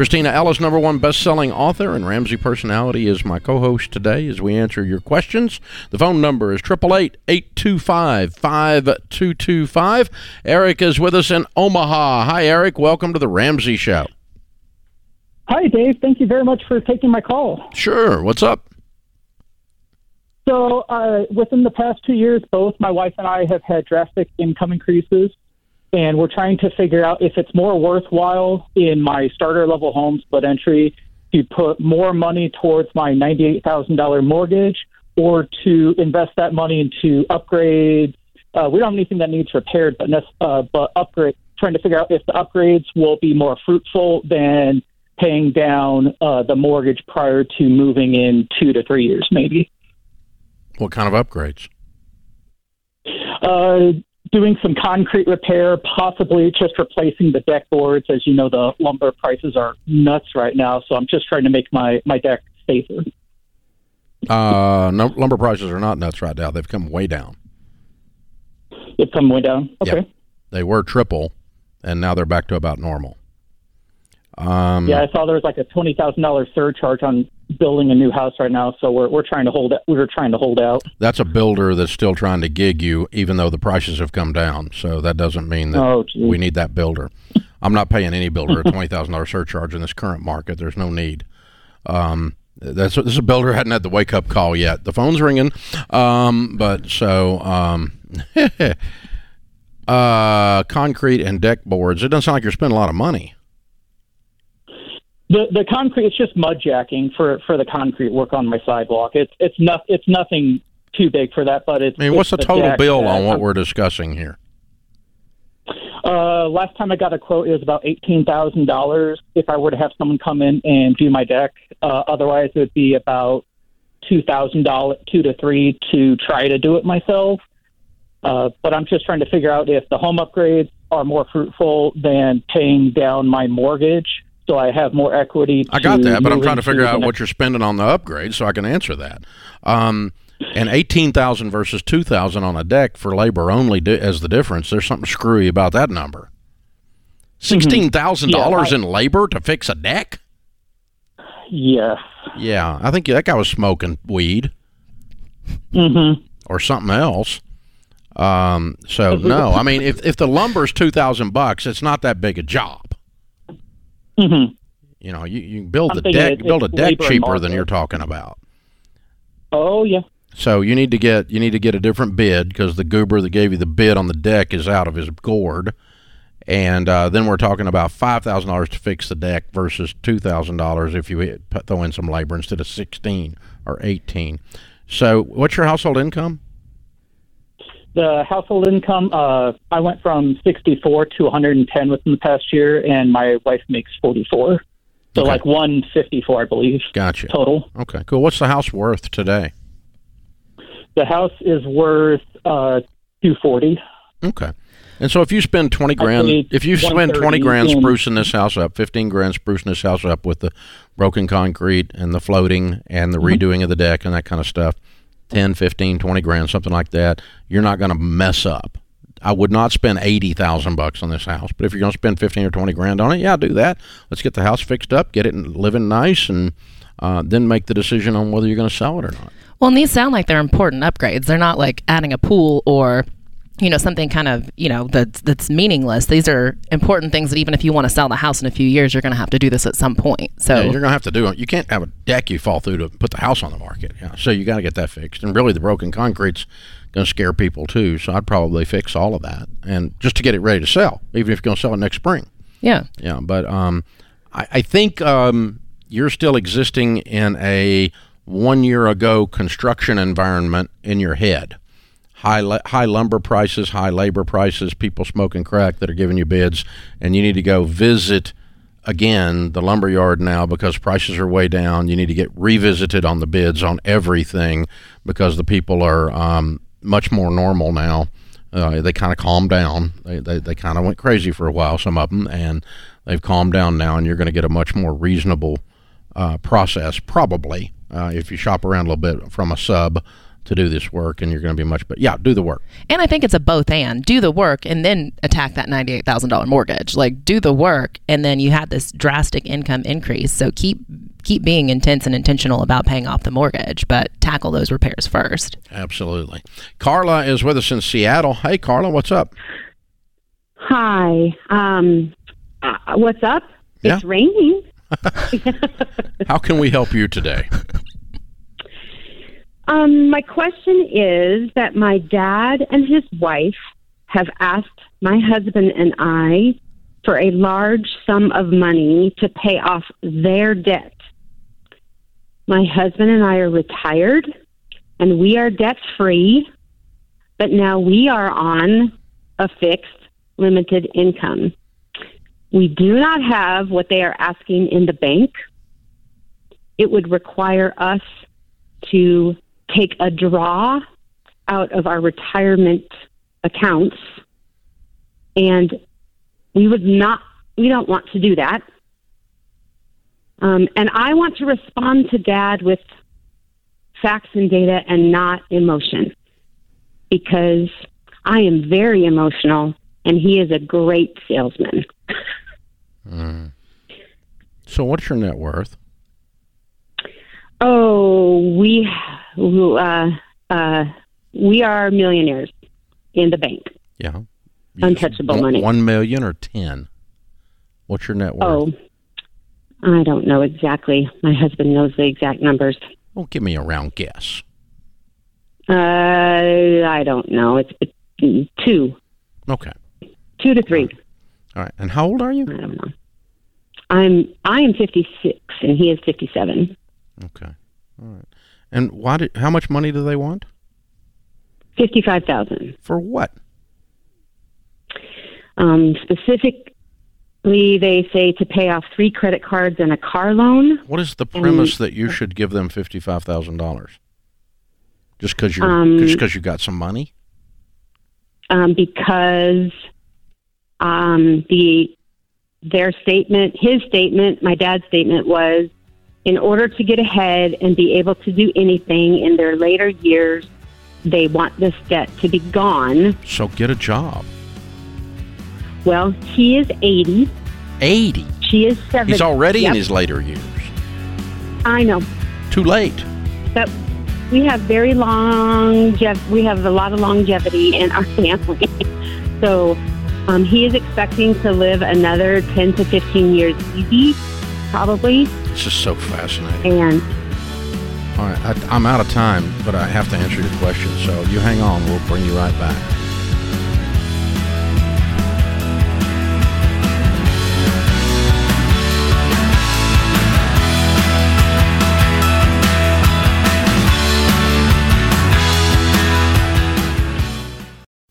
Kristina Ellis, number one best-selling author and Ramsey personality, is my co-host today as we answer your questions. The phone number is 888-825-5225. Eric is with us in Omaha. Hi, Eric. Welcome to the Ramsey Show. Hi, Dave. Thank you very much for taking my call. Sure. What's up? So, uh, within the past two years, both my wife and I have had drastic income increases and we're trying to figure out if it's more worthwhile in my starter level home split entry to put more money towards my $98,000 mortgage or to invest that money into upgrades. Uh, we don't have anything that needs repaired, but uh, but upgrade. Trying to figure out if the upgrades will be more fruitful than paying down uh, the mortgage prior to moving in two to three years, maybe. What kind of upgrades? Uh, doing some concrete repair, possibly just replacing the deck boards. As you know, the lumber prices are nuts right now, so I'm just trying to make my my deck safer. Uh, no, lumber prices are not nuts right now. They've come way down. They've come way down. Okay. Yep. They were triple, and now they're back to about normal. Um, yeah, I saw there was like a twenty thousand dollars surcharge on building a new house right now, so we're we're trying to hold it. We're trying to hold out. That's a builder that's still trying to gig you, even though the prices have come down. So that doesn't mean that oh, we need that builder. I'm not paying any builder a twenty thousand dollars surcharge in this current market. There's no need. Um, that's this is a builder hadn't had the wake up call yet. The phone's ringing, um, but so um, uh, concrete and deck boards. It doesn't sound like you're spending a lot of money. The the concrete it's just mud jacking for for the concrete work on my sidewalk. It's it's not it's nothing too big for that, but it's. I mean, what's the total bill on what we're discussing here? Uh, last time I got a quote, it was about eighteen thousand dollars. If I were to have someone come in and do my deck, uh, otherwise it would be about two thousand dollars, two to three to try to do it myself. Uh, but I'm just trying to figure out if the home upgrades are more fruitful than paying down my mortgage so I have more equity. I got that, but I'm trying to figure out what you're spending on the upgrade so I can answer that. Um, and eighteen thousand versus two thousand on a deck for labor only di- as the difference. There's something screwy about that number. Mm-hmm. Sixteen thousand mm-hmm. yeah, dollars in labor to fix a deck. Yeah. Yeah, I think that guy was smoking weed. Mm-hmm. Or something else. Um, so no, I mean, if if the lumber's two thousand bucks, it's not that big a job. Mm-hmm. You know, you, you build the deck, build a deck cheaper than you're talking about. Oh yeah. So you need to get you need to get a different bid because the goober that gave you the bid on the deck is out of his gourd, and uh, then we're talking about five thousand dollars to fix the deck versus two thousand dollars if you throw in some labor instead of sixteen or eighteen. So, what's your household income? The household income, uh, I went from 64 to 110 within the past year, and my wife makes 44. So okay. like 154, I believe. Gotcha. Total. Okay, cool. What's the house worth today? The house is worth uh, 240. Okay. And so if you spend 20 grand, if you spend 20 grand sprucing this house up, 15 grand sprucing this house up with the broken concrete and the floating and the mm-hmm. redoing of the deck and that kind of stuff, 10, 15, 20 grand, something like that, you're not going to mess up. I would not spend eighty thousand bucks on this house, but if you're going to spend fifteen or twenty grand on it, yeah, do that. Let's get the house fixed up, get it living nice, and uh, then make the decision on whether you're going to sell it or not. Well, and these sound like they're important upgrades. They're not like adding a pool or you know something kind of you know that's that's meaningless. These are important things that even if you want to sell the house in a few years you're going to have to do this at some point. So yeah, you're going to have to do it. You can't have a deck you fall through to put the house on the market. Yeah. so you got to get that fixed. And really the broken concrete's going to scare people too so i'd probably fix all of that and just to get it ready to sell even if you're going to sell it next spring. Yeah. Yeah but um, I, I think um, you're still existing in a one year ago construction environment in your head high high lumber prices, high labor prices, people smoking crack that are giving you bids, and you need to go visit again the lumber yard now because prices are way down. You need to get revisited on the bids on everything because the people are um, much more normal now. Uh, they kind of calmed down. They, they, they kind of went crazy for a while, some of them, and they've calmed down now, and you're going to get a much more reasonable uh, process, probably, uh, if you shop around a little bit from a sub to do this work, and you're going to be much better. Yeah, do the work. And I think it's a both and do the work and then attack that $98,000 mortgage. Like do the work and then you have this drastic income increase. So keep keep being intense and intentional about paying off the mortgage, but tackle those repairs first. Absolutely. Carla is with us in Seattle. Hey, Carla, what's up? Hi. Um, uh, what's up? Yeah. It's raining. How can we help you today? Um, my question is that my dad and his wife have asked my husband and I for a large sum of money to pay off their debt. My husband and I are retired and we are debt free, but now we are on a fixed limited income. We do not have what they are asking in the bank. It would require us to take a draw out of our retirement accounts. And we would not we don't want to do that. Um, and i want to respond to dad with facts and data and not emotion because i am very emotional and he is a great salesman. So, what's your net worth? Oh we uh, uh, we are millionaires in the bank Yeah. Untouchable One- money. One million or ten? What's your net worth? Oh, I don't know exactly. My husband knows the exact numbers. Well, give me a round guess. Uh, I don't know. It's bet- two, Okay. two to three. All right. And how old are you? I don't know. I'm I am 56 and he is 57. Okay. All right. And why did? How much money do they want? 55,000. For what? Um, specifically, they say to pay off three credit cards and a car loan. What is the premise that you should give them fifty-five thousand dollars? Just because you're Um, just because you got some money? um, because um, the their statement, his statement, my dad's statement was, in order to get ahead and be able to do anything in their later years, they want this debt to be gone. So get a job. Well, he is 80, Eighty. she is 70. He's already in his later years. I know, Too late. but we have very long. We have a lot of longevity in our family, so um, he is expecting to live another 10 to 15 years easy, probably. This is so fascinating. And All right, I, I'm out of time, but I have to answer your question. So you hang on. We'll bring you right back.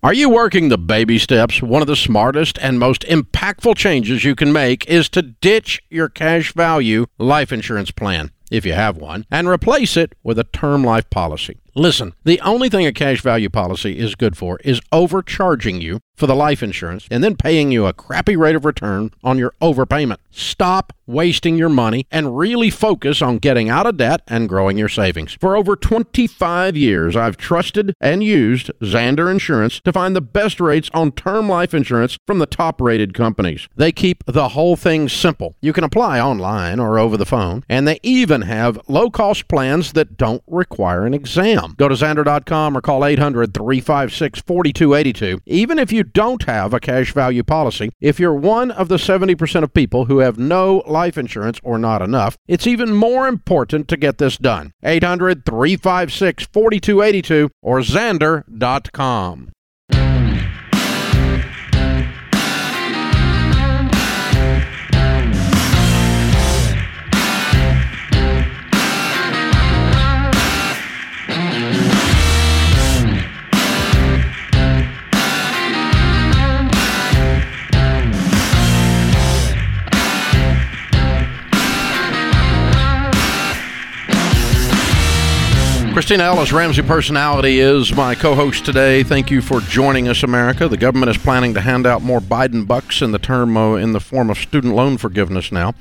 Are you working the baby steps? One of the smartest and most impactful changes you can make is to ditch your cash value life insurance plan, if you have one, and replace it with a term life policy. Listen, the only thing a cash value policy is good for is overcharging you for the life insurance and then paying you a crappy rate of return on your overpayment. Stop wasting your money and really focus on getting out of debt and growing your savings. For over 25 years, I've trusted and used Zander Insurance to find the best rates on term life insurance from the top rated companies. They keep the whole thing simple. You can apply online or over the phone, and they even have low cost plans that don't require an exam. Go to Zander.com or call 800 356 4282. Even if you don't have a cash value policy, if you're one of the 70% of people who have no life insurance or not enough, it's even more important to get this done. 800 356 4282 or Zander.com. Kristina Ellis, Ramsey Personality, is my co host today. Thank you for joining us, America. The government is planning to hand out more Biden bucks in the term uh, in the form of student loan forgiveness now.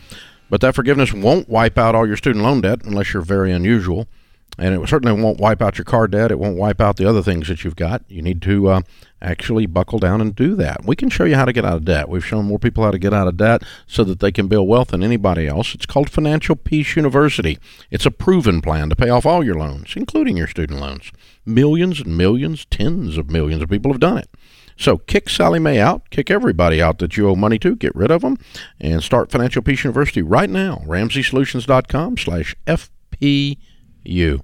But that forgiveness won't wipe out all your student loan debt unless you're very unusual. And it certainly won't wipe out your car debt. It won't wipe out the other things that you've got. You need to uh, actually buckle down and do that. We can show you how to get out of debt. We've shown more people how to get out of debt so that they can build wealth than anybody else. It's called Financial Peace University. It's a proven plan to pay off all your loans, including your student loans. Millions and millions, tens of millions of people have done it. So kick Sallie Mae out, kick everybody out that you owe money to, get rid of them, and start Financial Peace University right now. RamseySolutions.com slash FPU.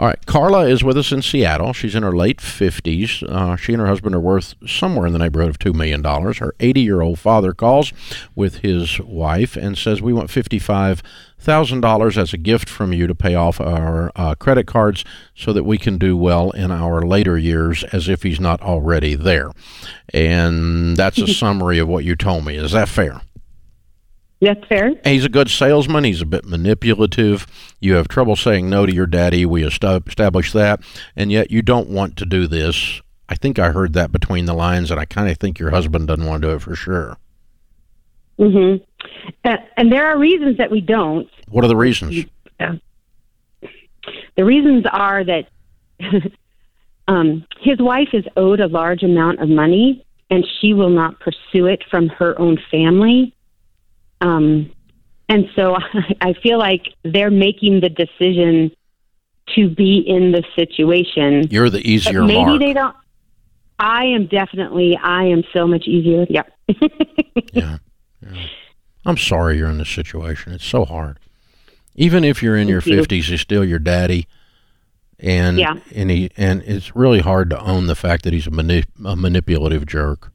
All right, Carla is with us in Seattle. She's in her late 50s. Uh, she and her husband are worth somewhere in the neighborhood of $2 million. Her 80 year old father calls with his wife and says, We want $55,000 as a gift from you to pay off our uh, credit cards so that we can do well in our later years as if he's not already there. And that's a summary of what you told me. Is that fair? That's fair. He's a good salesman. He's a bit manipulative. You have trouble saying no to your daddy. We established that. And yet you don't want to do this. I think I heard that between the lines, and I kind of think your husband doesn't want to do it for sure. Mm-hmm. Uh, and there are reasons that we don't. What are the reasons? Yeah. The reasons are that um, his wife is owed a large amount of money, and she will not pursue it from her own family um, and so I feel like they're making the decision to be in the situation. You're the easier maybe mark. they don't. I am definitely. I am so much easier. Yep. yeah. yeah. I'm sorry you're in this situation. It's so hard. Even if you're in Thank your you. 50s, he's still your daddy. And Yeah. and he and it's really hard to own the fact that he's a, mani- a manipulative jerk.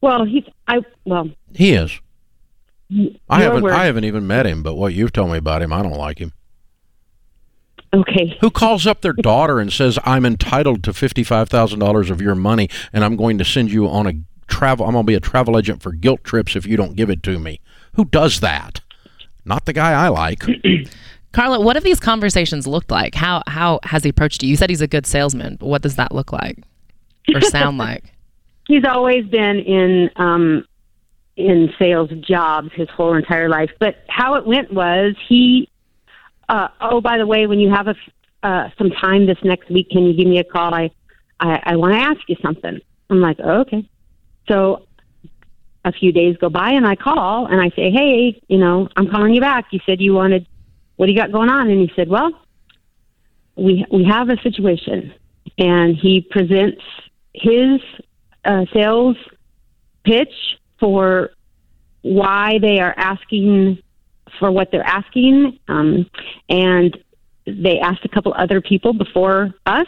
well, he's. I well. He is. I haven't I haven't even met him, but what you've told me about him, I don't like him. Okay. Who calls up their daughter and says, "I'm entitled to fifty-five thousand dollars of your money, and I'm going to send you on a travel. I'm going to be a travel agent for guilt trips if you don't give it to me." Who does that? Not the guy I like. Carla, what have these conversations looked like? How how has he approached you? You said he's a good salesman, but what does that look like or sound like? He's always been in um, in sales jobs his whole entire life. But how it went was he. Uh, oh, by the way, when you have a, uh, some time this next week, can you give me a call? I I, I want to ask you something. I'm like, oh, okay. So a few days go by, and I call and I say, hey, you know, I'm calling you back. You said you wanted. What do you got going on? And he said, well, we we have a situation, and he presents his uh, sales pitch for why they are asking for what they're asking, um, and they asked a couple other people before us,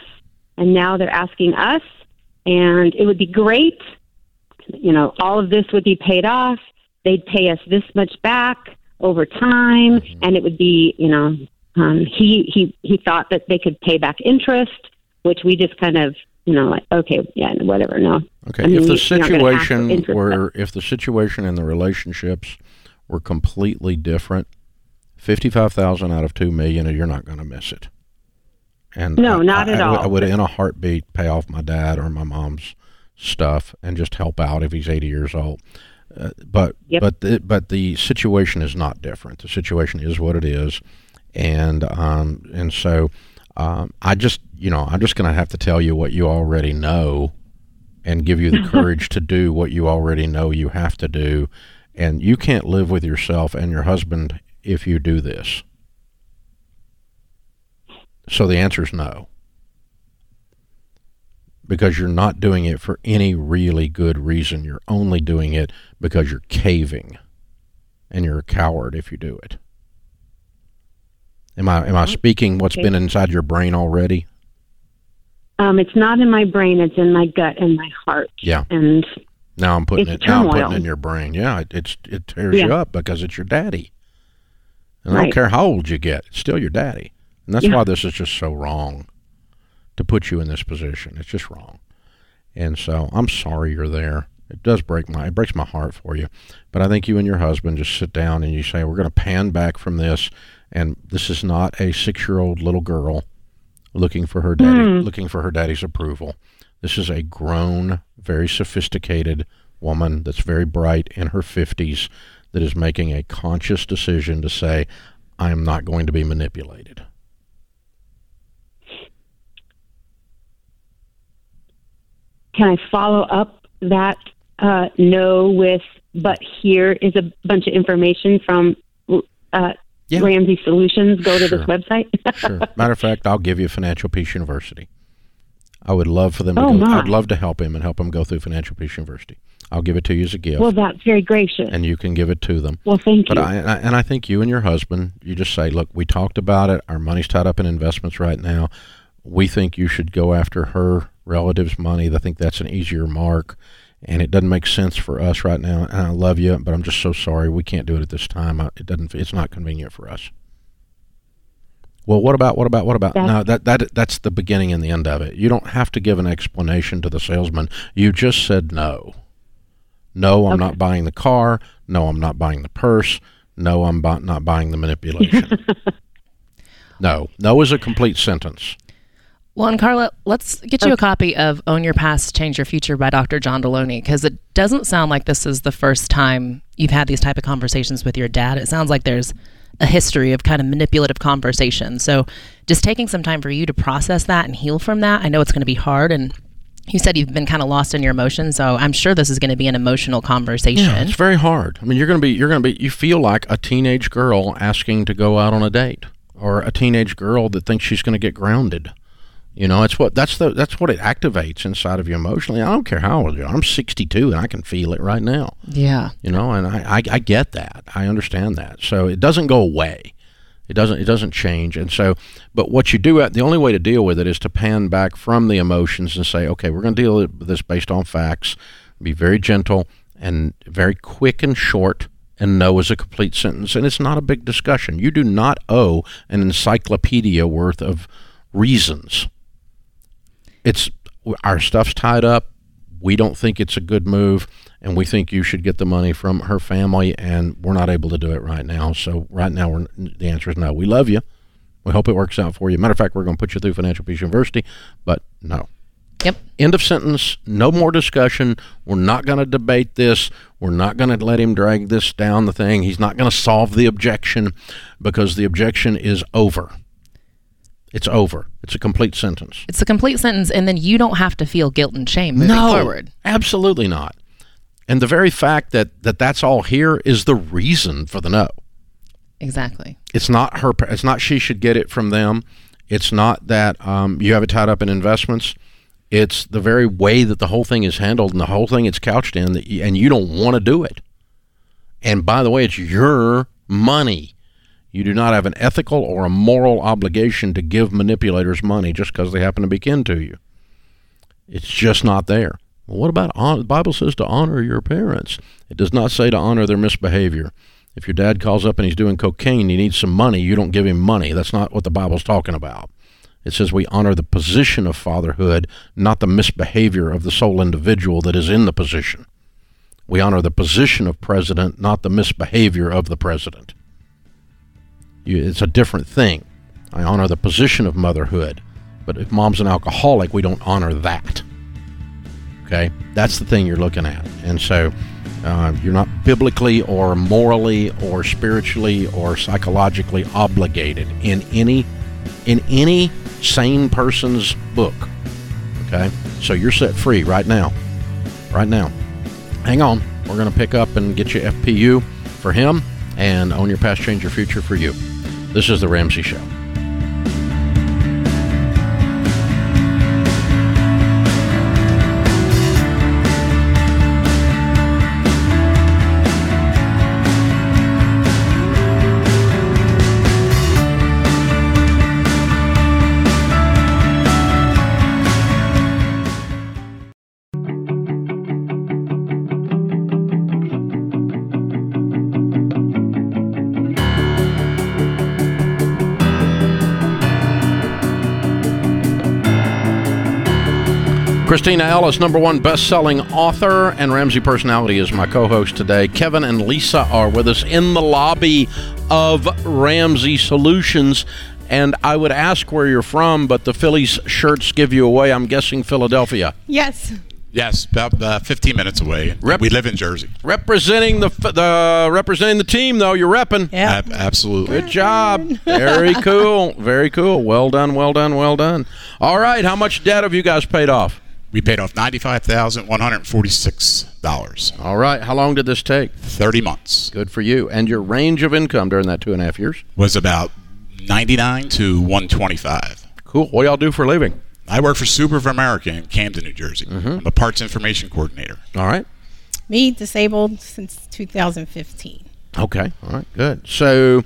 and now they're asking us, and it would be great. You know, all of this would be paid off. They'd pay us this much back over time, and it would be, you know, um, he he he thought that they could pay back interest, which we just kind of, you know, like okay, yeah, whatever, no. Okay, I mean, if the you're not gonna ask for situation were, if the situation and the relationships were completely different, fifty-five thousand out of two million, you're not going to miss it. And No, I- not I- at I all. I would, in a heartbeat, pay off my dad or my mom's stuff and just help out if he's eighty years old. Uh, but Yep. but the, but the situation is not different. The situation is what it is, and um and so um, I just you know I'm just going to have to tell you what you already know and give you the courage to do what you already know you have to do. And you can't live with yourself and your husband if you do this. So the answer is no. Because you're not doing it for any really good reason. You're only doing it because you're caving. And you're a coward if you do it. Am I am I speaking what's Okay. been inside your brain already? Um, it's not in my brain; it's in my gut and my heart. Yeah. And Now I'm putting it. Now I'm putting it in your brain. Yeah, it, it's it tears you up because it's your daddy, and I don't care how old you get, it's still your daddy, and that's Yeah. why this is just so wrong to put you in this position. It's just wrong, and so I'm sorry you're there. It does break my it breaks my heart for you, but I think you and your husband just sit down and you say we're going to pan back from this, And this is not a six-year-old little girl looking for her daddy, Hmm. looking for her daddy's approval. This is a grown, very sophisticated woman that's very bright in her 50s that is making a conscious decision to say, I am not going to be manipulated. Can I follow up that uh, no with, but here is a bunch of information from uh, Yeah. Ramsey Solutions. Go to Sure. this website. Sure. Matter of fact, I'll give you Financial Peace University. I would love for them to Oh, go. my. I'd love to help him and help him go through Financial Peace University. I'll give it to you as a gift, well, that's very gracious. and you can give it to them. well, thank But you. I, and I and I think you and your husband, you just say, look, we talked about it. Our money's tied up in investments right now. We think you should go after her relatives' money. I think that's an easier mark, and it doesn't make sense for us right now. And I love you, but I'm just so sorry we can't do it at this time. I- It doesn't. It's not convenient for us. Well, what about what about what about? That's- no, that that that's the beginning and the end of it. You don't have to give an explanation to the salesman. You just said no. No, I'm Okay. not buying the car. No, I'm not buying the purse. No, I'm bu- not buying the manipulation. no, no is a complete sentence. Well, and Carla, let's get you a copy of Own Your Past, Change Your Future by Dr. John Delony because it doesn't sound like this is the first time you've had these type of conversations with your dad. It sounds like there's a history of kind of manipulative conversation. So just taking some time for you to process that and heal from that. I know it's going to be hard and you said you've been kind of lost in your emotions, so I'm sure this is going to be an emotional conversation. Yeah, it's very hard. I mean, you're going to be you're going to be you feel like a teenage girl asking to go out on a date or a teenage girl that thinks she's going to get grounded. You know, it's what that's the that's what it activates inside of you emotionally. I don't care how old you are. I'm 62 and I can feel it right now. Yeah. you know and I, I i get that i understand that so it doesn't go away it doesn't it doesn't change and so but what you do uh, the only way to deal with it is to pan back from the emotions and say okay we're going to deal with this based on facts be very gentle and very quick and short and no is a complete sentence and it's not a big discussion you do not owe an encyclopedia worth of reasons it's our stuff's tied up. We don't think it's a good move, and we think you should get the money from her family, and we're not able to do it right now. So right now, we're, the answer is no. We love you. We hope it works out for you. Matter of fact, we're going to put you through Financial Peace University, but no. Yep. End of sentence. No more discussion. We're not going to debate this. We're not going to let him drag this down the thing. He's not going to solve the objection because the objection is over. It's over. It's a complete sentence. It's a complete sentence, and then you don't have to feel guilt and shame moving forward. Absolutely not. And the very fact that, that that's all here is the reason for the no. Exactly. It's not her. It's not she should get it from them. It's not that um, you have it tied up in investments. It's the very way that the whole thing is handled and the whole thing it's couched in, that you, and you don't want to do it. And by the way, it's your money. You do not have an ethical or a moral obligation to give manipulators money just because they happen to be kin to you. It's just not there. Well, what about the Bible says to honor your parents? It does not say to honor their misbehavior. If your dad calls up and he's doing cocaine, he needs some money, you don't give him money. That's not what the Bible's talking about. It says we honor the position of fatherhood, not the misbehavior of the sole individual that is in the position. We honor the position of president, not the misbehavior of the president. You, it's a different thing. I honor the position of motherhood, but if mom's an alcoholic, we don't honor that. Okay, that's the thing you're looking at, and so uh, you're not biblically or morally or spiritually or psychologically obligated in any in any sane person's book. Okay, so you're set free right now, right now. Hang on, we're to pick up and get you FPU for him and own your past, change your future for you. This is the Ramsey Show. Kristina Ellis, number one best-selling author and Ramsey personality, is my co-host today. Kevin and Lisa are with us in the lobby of Ramsey Solutions. And I would ask where you're from, but the Phillies shirts give you away. I'm guessing Philadelphia. Yes. Yes, about uh, 15 minutes away. Rep- we live in Jersey. Representing the the representing the team, though you're repping. Yeah. Ab- absolutely. Good job. Very cool. Very cool. Well done. Well done. Well done. All right. How much debt have you guys paid off? We paid off $95,146. All right. How long did this take? 30 months. Good for you. And your range of income during that two and a half years? Was about 99 to 125. Cool. What y'all do for a living? I work for Subaru of America in Camden, New Jersey. I'm a parts information coordinator. All right. Me disabled since 2015. Okay. All right. Good. So,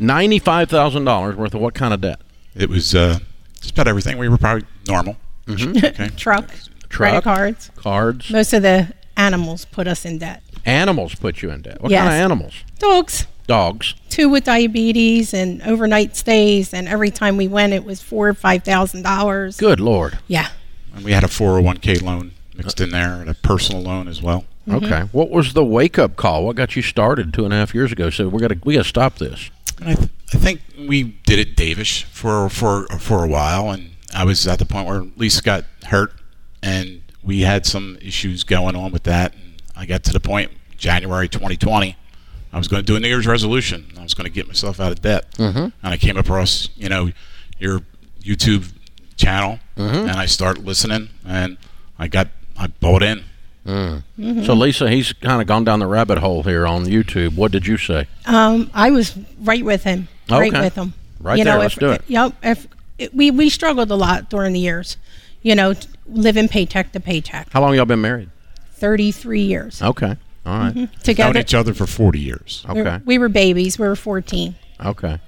ninety-five thousand dollars worth of what kind of debt? It was uh, just about everything. We were probably normal. Mm-hmm. Okay. Truck, Truck. credit cards. Cards. Most of the animals put us in debt. Animals put you in debt. What Yes. kind of animals? Dogs, Dogs. two with diabetes and overnight stays, and every time we went, it was four or five thousand dollars. Good lord. Yeah. And we had a 401k loan mixed in there and a personal loan as well. Mm-hmm. Okay. What was the wake-up call? What got you started two and a half years ago? So we got to we got to stop this. And I, th- I think we did it Davish for for for a while, and I was at the point where Lisa got hurt, and we had some issues going on with that. And I got to the point January 2020, I was going to do a New Year's resolution. I was going to get myself out of debt, mm-hmm. and I came across you know your YouTube channel, and I started listening, and I got I bought in. So Lisa, he's kind of gone down the rabbit hole here on YouTube. What did you say? Um, I was right with him. Right Okay. with him. Right you there, Know, let's if, do it. Yep. If it, we we struggled a lot during the years, you know, t- living paycheck to paycheck. How long y'all been married? Thirty three years Okay. All right. Mm-hmm. Known together. each other for 40 years. We were- Okay. We were babies. We were fourteen. Okay.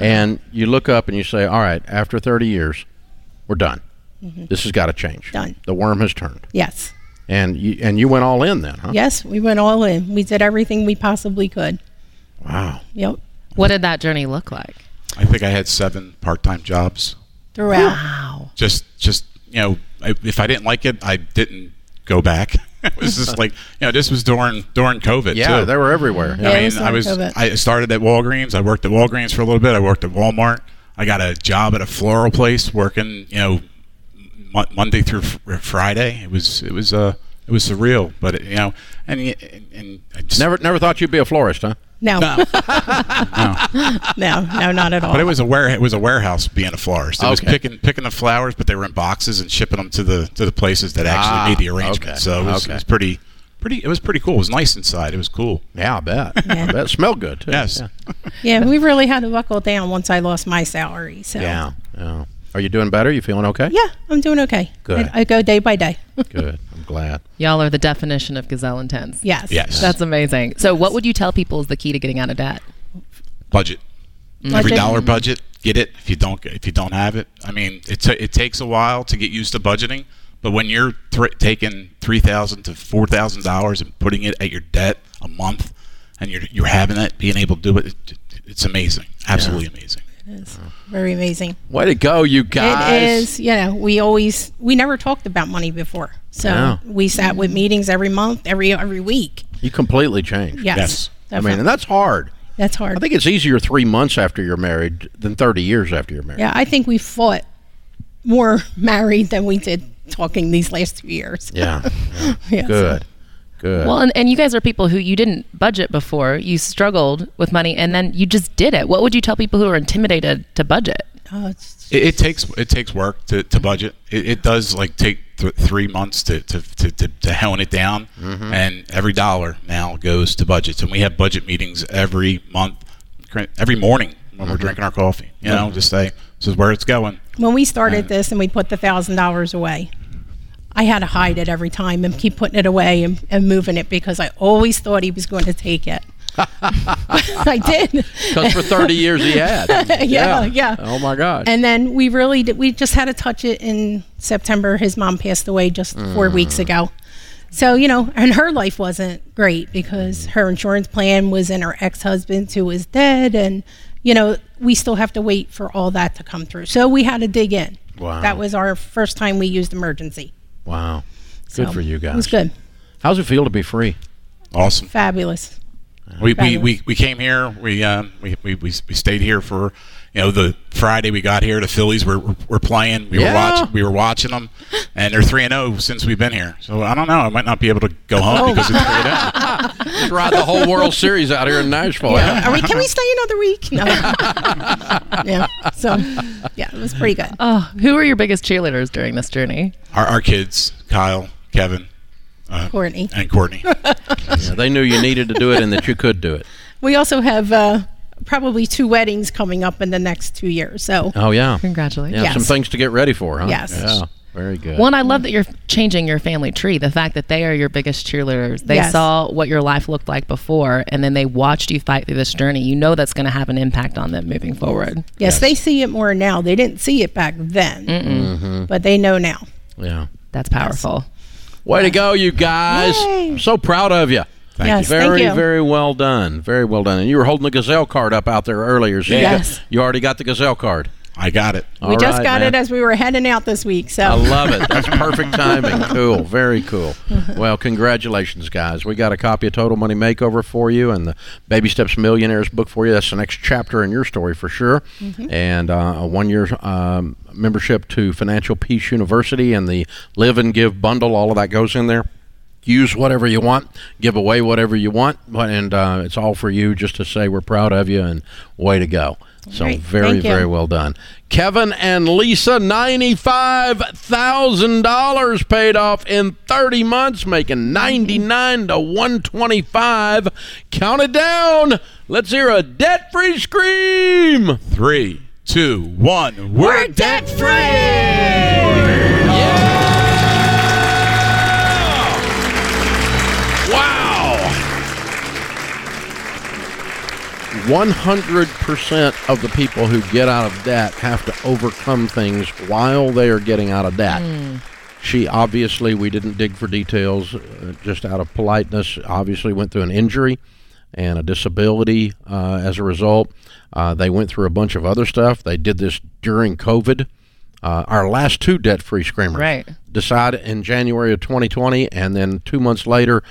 And you look up and you say, "All right, after 30 years, we're done. Mm-hmm. This has got to change. Done. The worm has turned." Yes. And you and you went all in then, huh? Yes. We went all in. We did everything we possibly could. Wow. Yep. What did that journey look like? I think I had seven part-time jobs. Throughout. Wow. just just you know I, if I didn't like it, I didn't go back. it was just like you know this was during during COVID Yeah, too. they were everywhere. Yeah. I mean, was I was COVID. I started at Walgreens. I worked at Walgreens for a little bit. I worked at Walmart. I got a job at a floral place working you know Mo- Monday through fr- Friday. It was it was uh it was surreal, but it, you know and and, and I just, Never never thought you'd be a florist, huh? No. no, no. no. No. Not at all. But it was a ware it was a warehouse being a florist. It was picking picking the flowers, but they were in boxes and shipping them to the to the places that actually Ah, made the arrangement. okay, So it was, okay. it was pretty pretty. It was pretty cool. It was nice inside. It was cool. Yeah, I bet. Yeah. I bet. It smelled good too. Yes. Yeah. yeah. We really had to buckle down once I lost my salary. So. Yeah. yeah. Are you doing better? You feeling okay? Yeah, I'm doing okay. Good. I, I go day by day. Good. I'm glad. Y'all are the definition of gazelle intense. yes. Yes. That's amazing. So, what would you tell people is the key to getting out of debt? budget. Mm. Budget. Every dollar budget. Get it. If you don't if you don't have it, I mean, it ta it takes a while to get used to budgeting. But when you're thr taking three thousand to four thousand dollars and putting it at your debt a month, and you're you're having it, being able to do it, it it's amazing. Absolutely amazing. It is very amazing. Way to go, you guys. It is, you know, we always we never talked about money before. So Yeah. we sat with meetings every month, every every week. You completely changed. Yes. Yes. I mean, and that's hard. that's hard. I think it's easier three months after you're married than 30 years after you're married. yeah, I think we fought more married than we did talking these last two years. Yeah. yeah. Yeah, so- Good. Good. Well, and, and you guys are people who you didn't budget before. You struggled with money and then you just did it. What would you tell people who are intimidated to budget? Oh, it's, It, it takes it takes work to, to budget. It, it does like take th- three months to to, to, to, to hone it down, mm-hmm. and every dollar now goes to budgets. And we have budget meetings every month, every morning when we're mm-hmm. drinking our coffee. You know, mm-hmm. just say this is where it's going. when we started this and we put the thousand dollars away, I had to hide it every time and keep putting it away and, and moving it because I always thought he was going to take it. I did. Because for 30 years he had. Yeah, yeah. Oh, my gosh. And then we really did, we just had to touch it in September. His mom passed away just four Mm. weeks ago. So, you know, and her life wasn't great because her insurance plan was in her ex husband's who was dead. And, you know, we still have to wait for all that to come through. So we had to dig in. Wow. That was our first time we used emergency. Wow. Good So, for you guys. It was good. How's it feel to be free? Awesome. Fabulous. We, we, Fabulous. we, we came here. We, um, we, we, we, we stayed here for you know the Friday we got here. The Phillies were were, were playing. We Yeah. were watching. We were watching them, and they're three and zero since we've been here. So I don't know. I might not be able to go home Oh. because it's three and oh. zero. Ride the whole World Series out here in Nashville. Yeah. Are we? Can we stay another week? No. yeah. So, yeah, it was pretty good. Oh, who are your biggest cheerleaders during this journey? Our, our kids, Kyle, Kevin, uh, Courtney. and Courtney. Yeah, they knew you needed to do it and that you could do it. We also have uh, probably two weddings coming up in the next two years. So, Oh yeah. Congratulations. Yeah, some things to get ready for, huh? Yes. Yeah. Very good. One, I love that you're changing your family tree. The fact that they are your biggest cheerleaders. They Yes. saw what your life looked like before, and then they watched you fight through this journey. You know that's going to have an impact on them moving forward. yes, they see it more now. They didn't see it back then, Mm-hmm. but they know now. yeah. That's powerful. Way to go, you guys. Yay. So proud of you. Thank Yes. you. Thank Very, you. very well done. Very well done. And you were holding the Gazelle card up out there earlier. So you, Yes. got- you already got the Gazelle card. I got it. we just right, got man. it as we were heading out this week. So, I love it. That's perfect timing. Cool. Very cool. Well, congratulations, guys. We got a copy of Total Money Makeover for you and the Baby Steps Millionaires book for you. That's the next chapter in your story for sure. And uh, a one year um, membership to Financial Peace University and the Live and Give bundle. All of that goes in there. Use whatever you want, give away whatever you want, but- and uh, it's all for you just to say we're proud of you and way to go. So Great. very, very well done. Kevin and Lisa, $95,000 paid off in 30 months, making 99 to 125. Count it down. Let's hear a debt free scream. Three, two, one. We're debt free. 100% of the people who get out of debt have to overcome things while they are getting out of debt. She obviously, we didn't dig for details, uh, just out of politeness, obviously went through an injury and a disability uh, as a result. Uh, they went through a bunch of other stuff. They did this during COVID. Uh, our last two debt-free screamers Right. decided in January of 2020, and then two months later,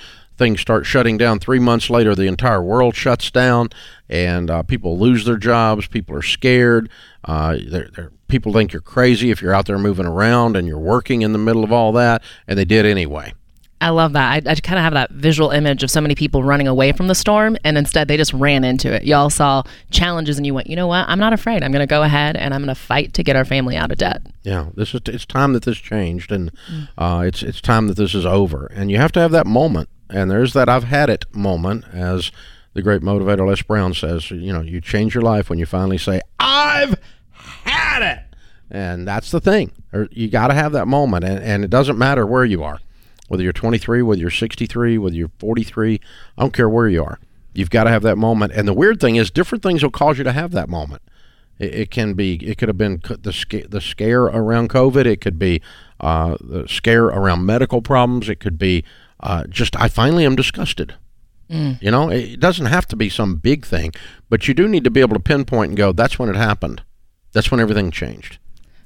things start shutting down. Three months later, the entire world shuts down, and uh, people lose their jobs. People are scared. Uh, they're, they're, people think you're crazy if you're out there moving around and you're working in the middle of all that, and they did anyway. I love that. I, I kind of have that visual image of so many people running away from the storm, and instead they just ran into it. Y'all saw challenges, and you went, you know what? I'm not afraid. I'm going to go ahead and I'm going to fight to get our family out of debt. Yeah, this is it's time that this changed, and uh, it's it's time that this is over. And you have to have that moment. And there's that I've had it moment, as the great motivator Les Brown says. You know, you change your life when you finally say, "I've had it," and that's the thing. You got to have that moment, and, and it doesn't matter where you are, whether you're 23, whether you're 63, whether you're 43. I don't care where you are. You've got to have that moment. And the weird thing is, different things will cause you to have that moment. It, it can be. It could have been the the scare around COVID. It could be uh, the scare around medical problems. It could be uh, just I finally am disgusted. You know, it doesn't have to be some big thing, but you do need to be able to pinpoint and go. That's when it happened. That's when everything changed.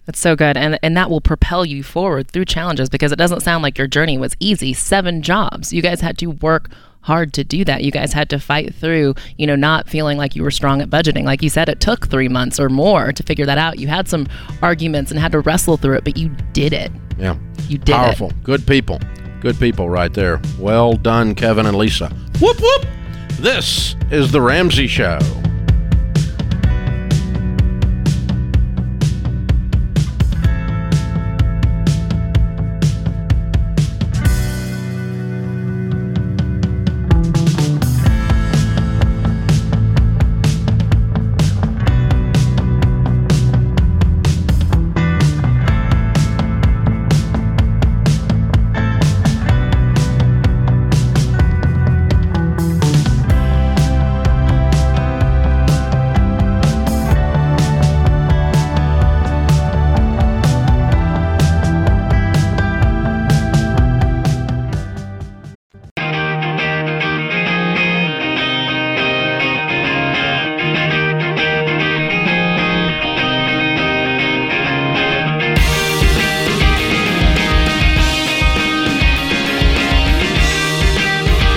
That's so good. And and that will propel you forward through challenges because it doesn't sound like your journey was easy. Seven jobs. You guys had to work hard to do that. You guys had to fight through, you know, not feeling like you were strong at budgeting. Like you said, it took three months or more to figure that out. You had some arguments and had to wrestle through it, but you did it. Yeah, You did powerful. Good people. Good people right there. Well done, Kevin and Lisa. Whoop whoop. This is the Ramsey Show.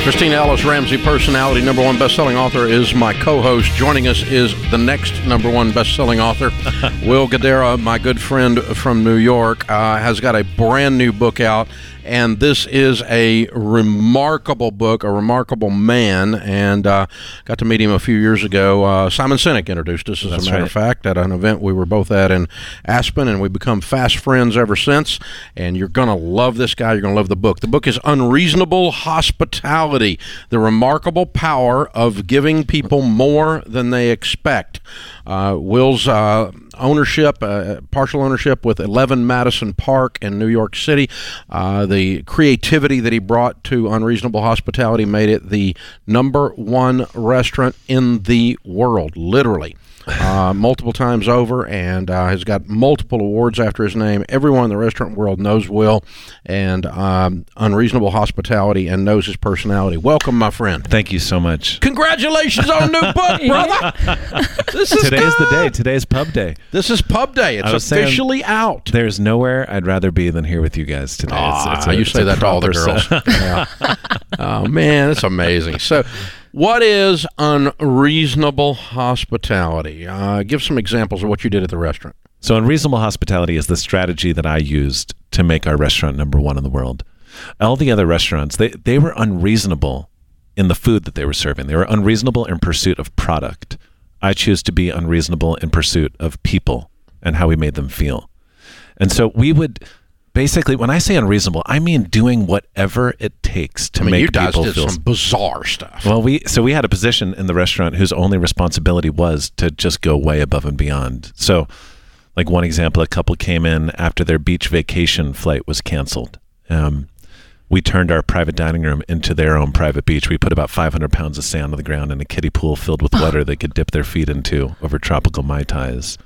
Kristina Ellis, Ramsey personality, number one best-selling author, is my co-host. Joining us is the next number one best-selling author, Will Guidara, my good friend from New York, uh, has got a brand new book out and this is a remarkable book, a remarkable man, and uh, got to meet him a few years ago. Uh, Simon Sinek introduced us, as That's a matter right. of fact, at an event we were both at in Aspen, and we've become fast friends ever since. And you're going to love this guy. You're going to love the book. The book is Unreasonable Hospitality The Remarkable Power of Giving People More Than They Expect. Uh, Will's uh, ownership, uh, partial ownership with 11 Madison Park in New York City. Uh, the creativity that he brought to Unreasonable Hospitality made it the number one restaurant in the world, literally. Uh, multiple times over, and uh, has got multiple awards after his name. Everyone in the restaurant world knows Will and um, Unreasonable Hospitality and knows his personality. Welcome, my friend. Thank you so much. Congratulations on a new book, brother. This is Today is the day. Today is pub day. This is pub day. It's I saying- officially out. There's nowhere I'd rather be than here with you guys today. Ah, a- you say that to all the girls. yeah. Oh man, it's amazing. So, what is unreasonable hospitality? Uh, give some examples of what you did at the restaurant. So, unreasonable hospitality is the strategy that I used to make our restaurant number one in the world. All the other restaurants, they, they were unreasonable in the food that they were serving. They were unreasonable in pursuit of product. I choose to be unreasonable in pursuit of people and how we made them feel. And so we would basically, when I say unreasonable, I mean doing whatever it takes to I mean, make you guys people did feel some bizarre stuff. well, we so we had a position in the restaurant whose only responsibility was to just go way above and beyond. So, like one example, a couple came in after their beach vacation flight was canceled. Um, we turned our private dining room into their own private beach. We put about 500 pounds of sand on the ground and a kiddie pool filled with water they could dip their feet into over tropical mai tais.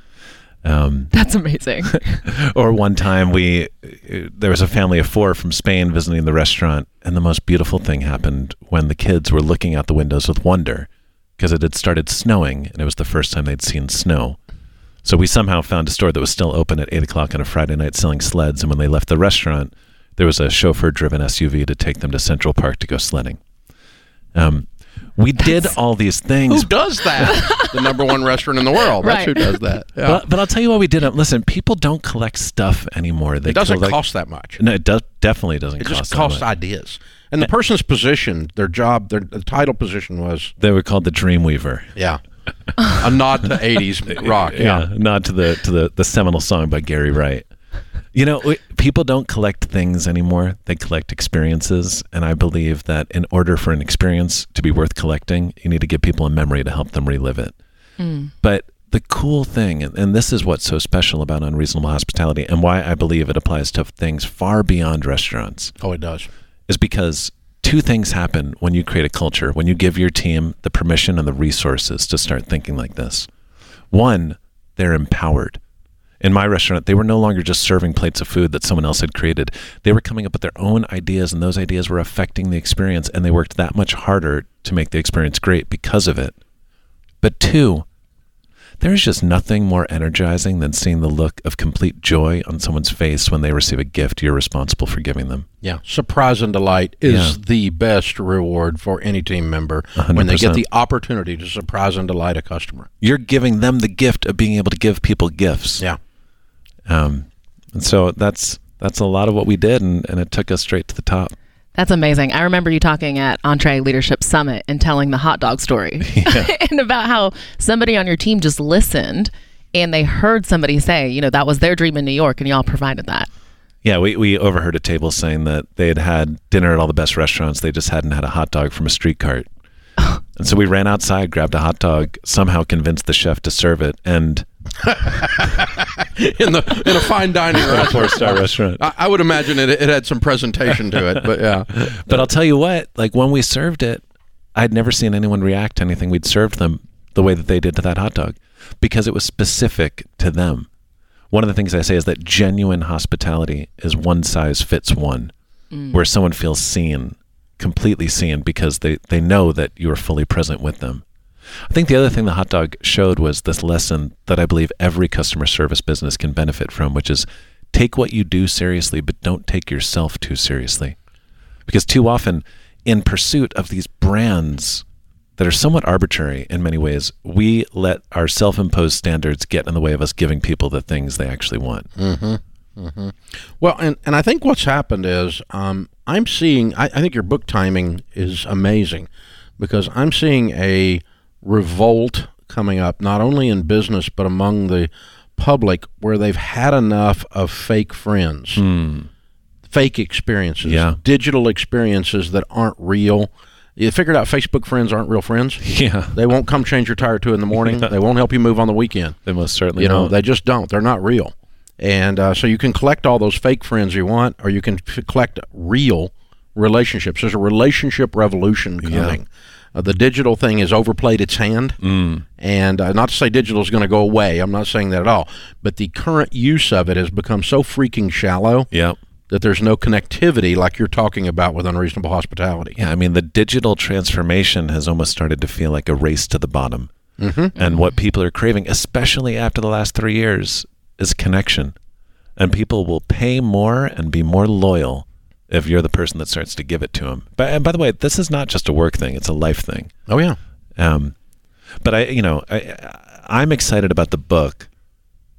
Um, That's amazing. or one time we there was a family of four from Spain visiting the restaurant and the most beautiful thing happened when the kids were looking out the windows with wonder because it had started snowing and it was the first time they'd seen snow. So we somehow found a store that was still open at eight o'clock on a Friday night selling sleds and when they left the restaurant there was a chauffeur driven SUV to take them to Central Park to go sledding. Um, we did all these things who does that? the number one restaurant in the world. That's Right. who does that. Yeah. but, but I'll tell you why we did it. Listen, people don't collect stuff anymore. They it doesn't collect- cost that much. No, it does definitely doesn't It cost. just that costs much. ideas. And the person's position, their job, their the title position was They were called the Dreamweaver. yeah, a nod to '80s rock. Yeah. nod to the to the the seminal song by Gary Wright. You know, we- people don't collect things anymore; they collect experiences. And I believe that in order for an experience to be worth collecting, you need to give people a memory to help them relive it. Mm. But the cool thing, and, and this is what's so special about unreasonable hospitality, and why I believe it applies to things far beyond restaurants, Oh, it does. is because two things happen when you create a culture, when you give your team the permission and the resources to start thinking like this. One, they're empowered. In my restaurant, they were no longer just serving plates of food that someone else had created. They were coming up with their own ideas, and those ideas were affecting the experience, and they worked that much harder to make the experience great because of it. But two, there is just nothing more energizing than seeing the look of complete joy on someone's face when they receive a gift you're responsible for giving them. Yeah, surprise and delight is Yeah. the best reward for any team member when they get the opportunity to surprise and delight a customer. You're giving them the gift of being able to give people gifts. Yeah. Um, and so that's that's a lot of what we did, and, and it took us straight to the top. That's amazing. I remember you talking at EntreLeadership Summit and telling the hot dog story and about how somebody on your team just listened and they heard somebody say, you know, that was their dream in New York and y'all provided that. Yeah, we, we overheard a table saying that they had had dinner at all the best restaurants. They just hadn't had a hot dog from a street cart. and so we ran outside, grabbed a hot dog, somehow convinced the chef to serve it, and in the in a fine dining a restaurant. four star restaurant. I, I would imagine it, it had some presentation to it, but yeah. But I'll tell you what, like when we served it, I'd never seen anyone react to anything we'd served them the way that they did to that hot dog because it was specific to them. One of the things I say is that genuine hospitality is one size fits one, mm. where someone feels seen, completely seen because they, they know that you are fully present with them. I think the other thing the hot dog showed was this lesson that I believe every customer service business can benefit from, which is take what you do seriously, but don't take yourself too seriously. Because too often in pursuit of these brands that are somewhat arbitrary in many ways, we let our self imposed standards get in the way of us giving people the things they actually want. Well, and, and I think what's happened is um, I'm seeing, I, I think your book timing is amazing because I'm seeing a revolt coming up, not only in business, but among the public where they've had enough of fake friends, fake experiences, Hmm. Yeah. digital experiences that aren't real. You figured out Facebook friends aren't real friends. Yeah. They won't come change your tire two in the morning. they won't help you move on the weekend. They most certainly You know, won't. they just don't. They're not real. And uh, so you can collect all those fake friends you want, or you can f- collect real relationships. There's a relationship revolution coming. Uh, the digital thing has overplayed its hand. Mm. And uh, not to say digital is going to go away. I'm not saying that at all. But the current use of it has become so freaking shallow yeah. that there's no connectivity like you're talking about with unreasonable hospitality. Yeah, I mean, the digital transformation has almost started to feel like a race to the bottom. Mm-hmm. And what people are craving, especially after the last three years, is connection. And people will pay more and be more loyal if you're the person that starts to give it to them. But and by the way, this is not just a work thing; it's a life thing. Oh, yeah. Um, but I, you know, I, I'm excited about the book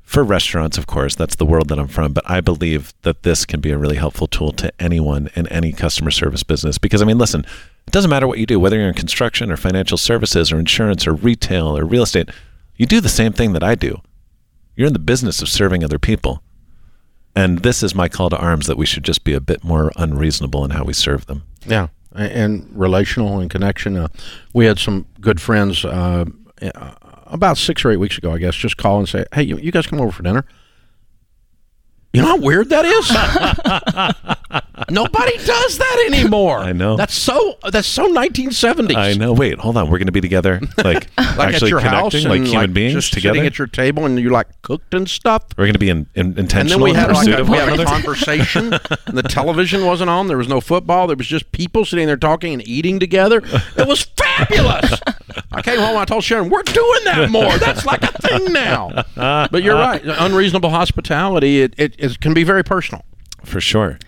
for restaurants, of course. That's the world that I'm from. But I believe that this can be a really helpful tool to anyone in any customer service business. Because I mean, listen, it doesn't matter what you do, whether you're in construction or financial services or insurance or retail or real estate. You do the same thing that I do. You're in the business of serving other people. And this is my call to arms that we should just be a bit more unreasonable in how we serve them. Yeah, and relational and connection. Uh, we had some good friends uh, about six or eight weeks ago, I guess, just call and say, "Hey, you, you guys come over for dinner." You know how weird that is? Nobody does that anymore. I know. That's so. That's so 1970s. I know. Wait, hold on. We're going to be together, like, Like actually at your connecting, like human beings just together. sitting at your table, and you like cooked and stuff. We're going to be in, in, And then intentional we had like a, we had a conversation. and the television wasn't on. There was no football. There was just people sitting there talking and eating together. It was fabulous. I came home. I told Sharon, "We're doing that more. That's like a thing now." But you're right. Unreasonable hospitality. It, it, it can be very personal. For sure.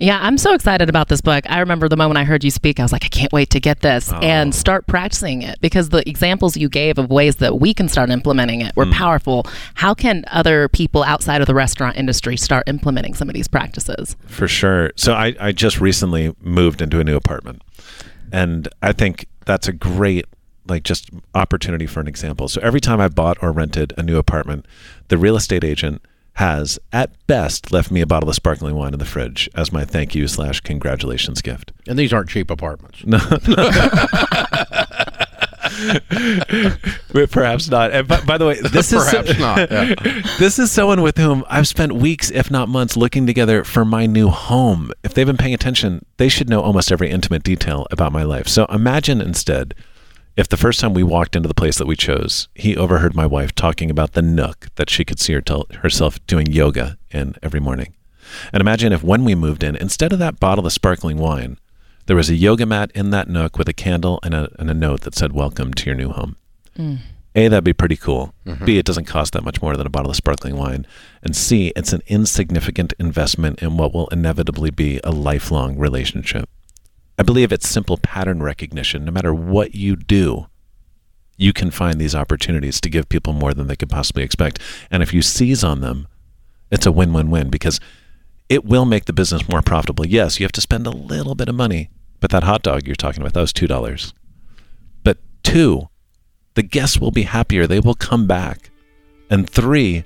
Yeah, I'm so excited about this book. I remember the moment I heard you speak, I was like, I can't wait to get this oh. and start practicing it because the examples you gave of ways that we can start implementing it were mm. powerful. How can other people outside of the restaurant industry start implementing some of these practices? For sure. So I, I just recently moved into a new apartment. And I think that's a great like just opportunity for an example. So every time I bought or rented a new apartment, the real estate agent has at best left me a bottle of sparkling wine in the fridge as my thank you slash congratulations gift. And these aren't cheap apartments. But perhaps not. And by, by the way, this is Perhaps not. Yeah. this is someone with whom I've spent weeks, if not months, looking together for my new home. If they've been paying attention, they should know almost every intimate detail about my life. So imagine instead if the first time we walked into the place that we chose, he overheard my wife talking about the nook that she could see her tel- herself doing yoga in every morning. And imagine if when we moved in, instead of that bottle of sparkling wine, there was a yoga mat in that nook with a candle and a, and a note that said, Welcome to your new home. Mm. A, that'd be pretty cool. Mm-hmm. B, it doesn't cost that much more than a bottle of sparkling wine. And C, it's an insignificant investment in what will inevitably be a lifelong relationship. I believe it's simple pattern recognition. No matter what you do, you can find these opportunities to give people more than they could possibly expect. And if you seize on them, it's a win win win because it will make the business more profitable. Yes, you have to spend a little bit of money, but that hot dog you're talking about, that was $2. But two, the guests will be happier. They will come back. And three,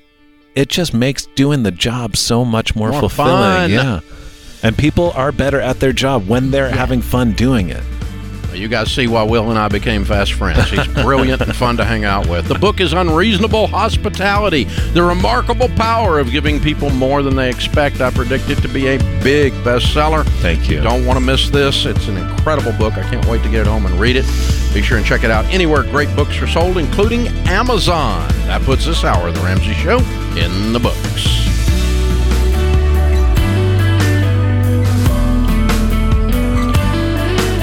it just makes doing the job so much more, More fulfilling. fun. Yeah. And people are better at their job when they're having fun doing it. You guys see why Will and I became fast friends. He's brilliant and fun to hang out with. The book is Unreasonable Hospitality The Remarkable Power of Giving People More Than They Expect. I predict it to be a big bestseller. Thank you. Don't want to miss this. It's an incredible book. I can't wait to get it home and read it. Be sure and check it out anywhere great books are sold, including Amazon. That puts this hour of The Ramsey Show in the books.